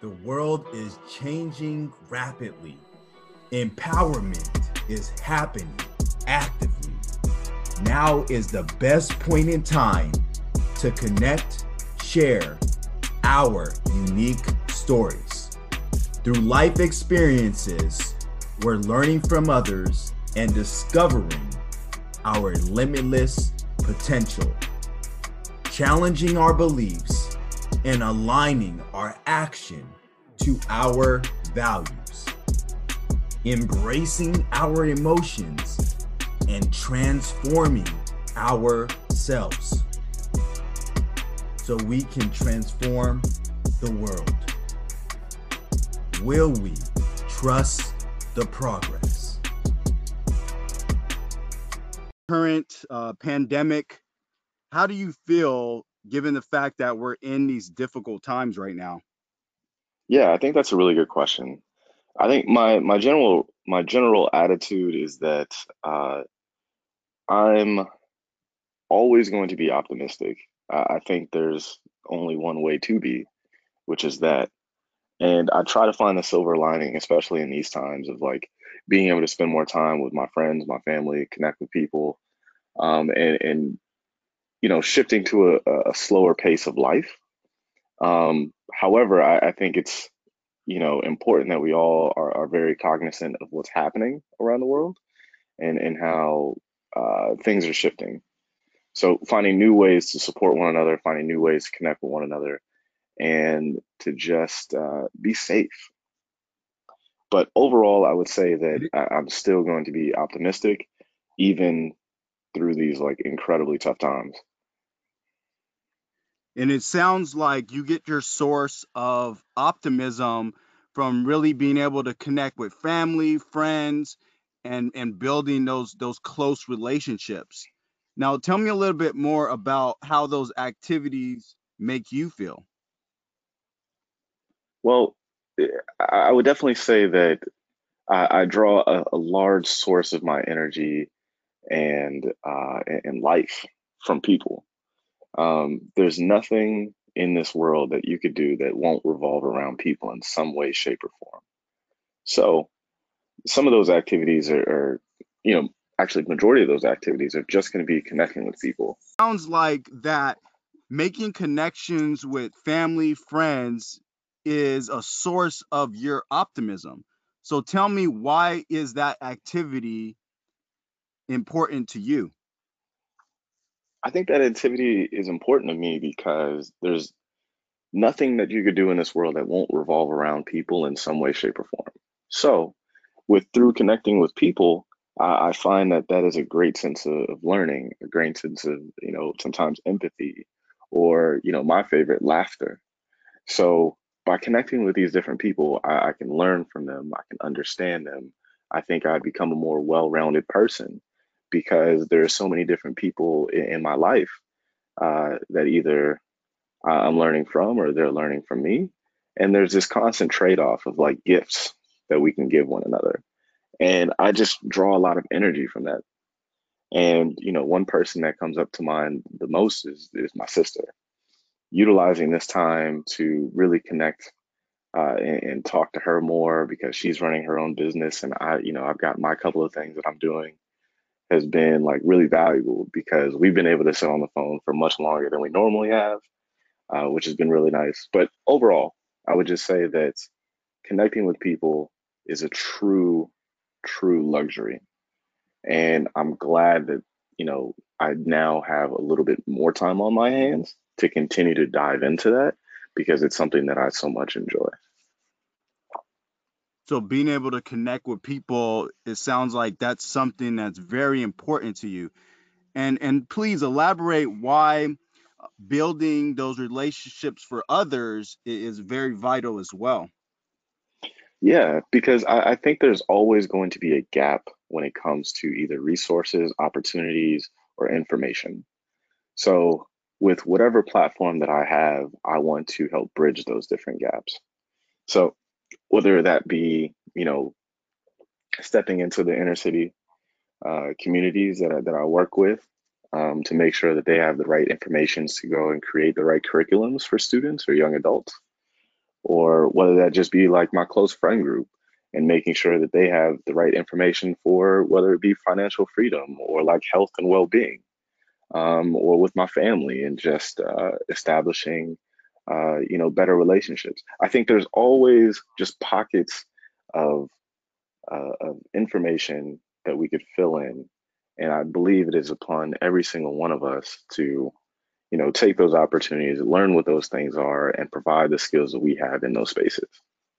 The world is changing rapidly. Empowerment is happening actively. Now is the best point in time to connect, share our unique stories. Through life experiences, we're learning from others and discovering our limitless potential, challenging our beliefs, and aligning our action to our values, embracing our emotions, and transforming ourselves so we can transform the world. Will we trust the progress? current uh, pandemic, how do you feel given the fact that we're in these difficult times right now? Yeah, I think that's a really good question. I think my my general my general attitude is that uh, I'm always going to be optimistic. I, I think there's only one way to be, which is that. And I try to find the silver lining, especially in these times of like being able to spend more time with my friends, my family, connect with people, um, and, and you know, shifting to a, a slower pace of life. Um, however, I, I think it's you know important that we all are, are very cognizant of what's happening around the world and and how uh, things are shifting. So finding new ways to support one another, finding new ways to connect with one another, and to just uh, be safe. But overall, I would say that I, I'm still going to be optimistic, even through these like incredibly tough times. And it sounds like you get your source of optimism from really being able to connect with family, friends, and and building those those close relationships. Now, tell me a little bit more about how those activities make you feel. Well, I would definitely say that I, I draw a, a, large source of my energy and uh, and life from people. Um, there's nothing in this world that you could do that won't revolve around people in some way, shape, or form. So some of those activities are, are you know, actually majority of those activities are just going to be connecting with people. Sounds like that making connections with family, friends is a source of your optimism. So tell me why is that activity important to you? I think that activity is important to me because there's nothing that you could do in this world that won't revolve around people in some way, shape, or form. So, with through connecting with people, I, I find that that is a great sense of learning, a great sense of you know sometimes empathy, or you know my favorite laughter. So by connecting with these different people, I, I can learn from them, I can understand them. I think I become a more well-rounded person because there are so many different people in, in my life uh, that either I'm learning from or they're learning from me. And there's this constant trade off of like gifts that we can give one another. And I just draw a lot of energy from that. And, you know, one person that comes up to mind the most is, is my sister. Utilizing this time to really connect uh, and, and, talk to her more because she's running her own business and I, you know, I've got my couple of things that I'm doing has been like really valuable because we've been able to sit on the phone for much longer than we normally have, uh, which has been really nice. But overall, I would just say that connecting with people is a true, true luxury. And I'm glad that, you know, I now have a little bit more time on my hands to continue to dive into that because it's something that I so much enjoy. So being able to connect with people, it sounds like that's something that's very important to you. And and please elaborate why uh, building those relationships for others is very vital as well. Yeah, because I, I think there's always going to be a gap when it comes to either resources, opportunities, or information. So with whatever platform that I have, I want to help bridge those different gaps. So whether that be you know stepping into the inner city uh, communities that I, that I work with um, to make sure that they have the right information to go and create the right curriculums for students or young adults, or whether that just be like my close friend group and making sure that they have the right information for whether it be financial freedom or like health and well-being um, or with my family and just uh, establishing uh, you know better relationships. I think there's always just pockets of, uh, of information that we could fill in and i believe it is upon every single one of us to you know take those opportunities learn what those things are and provide the skills that we have in those spaces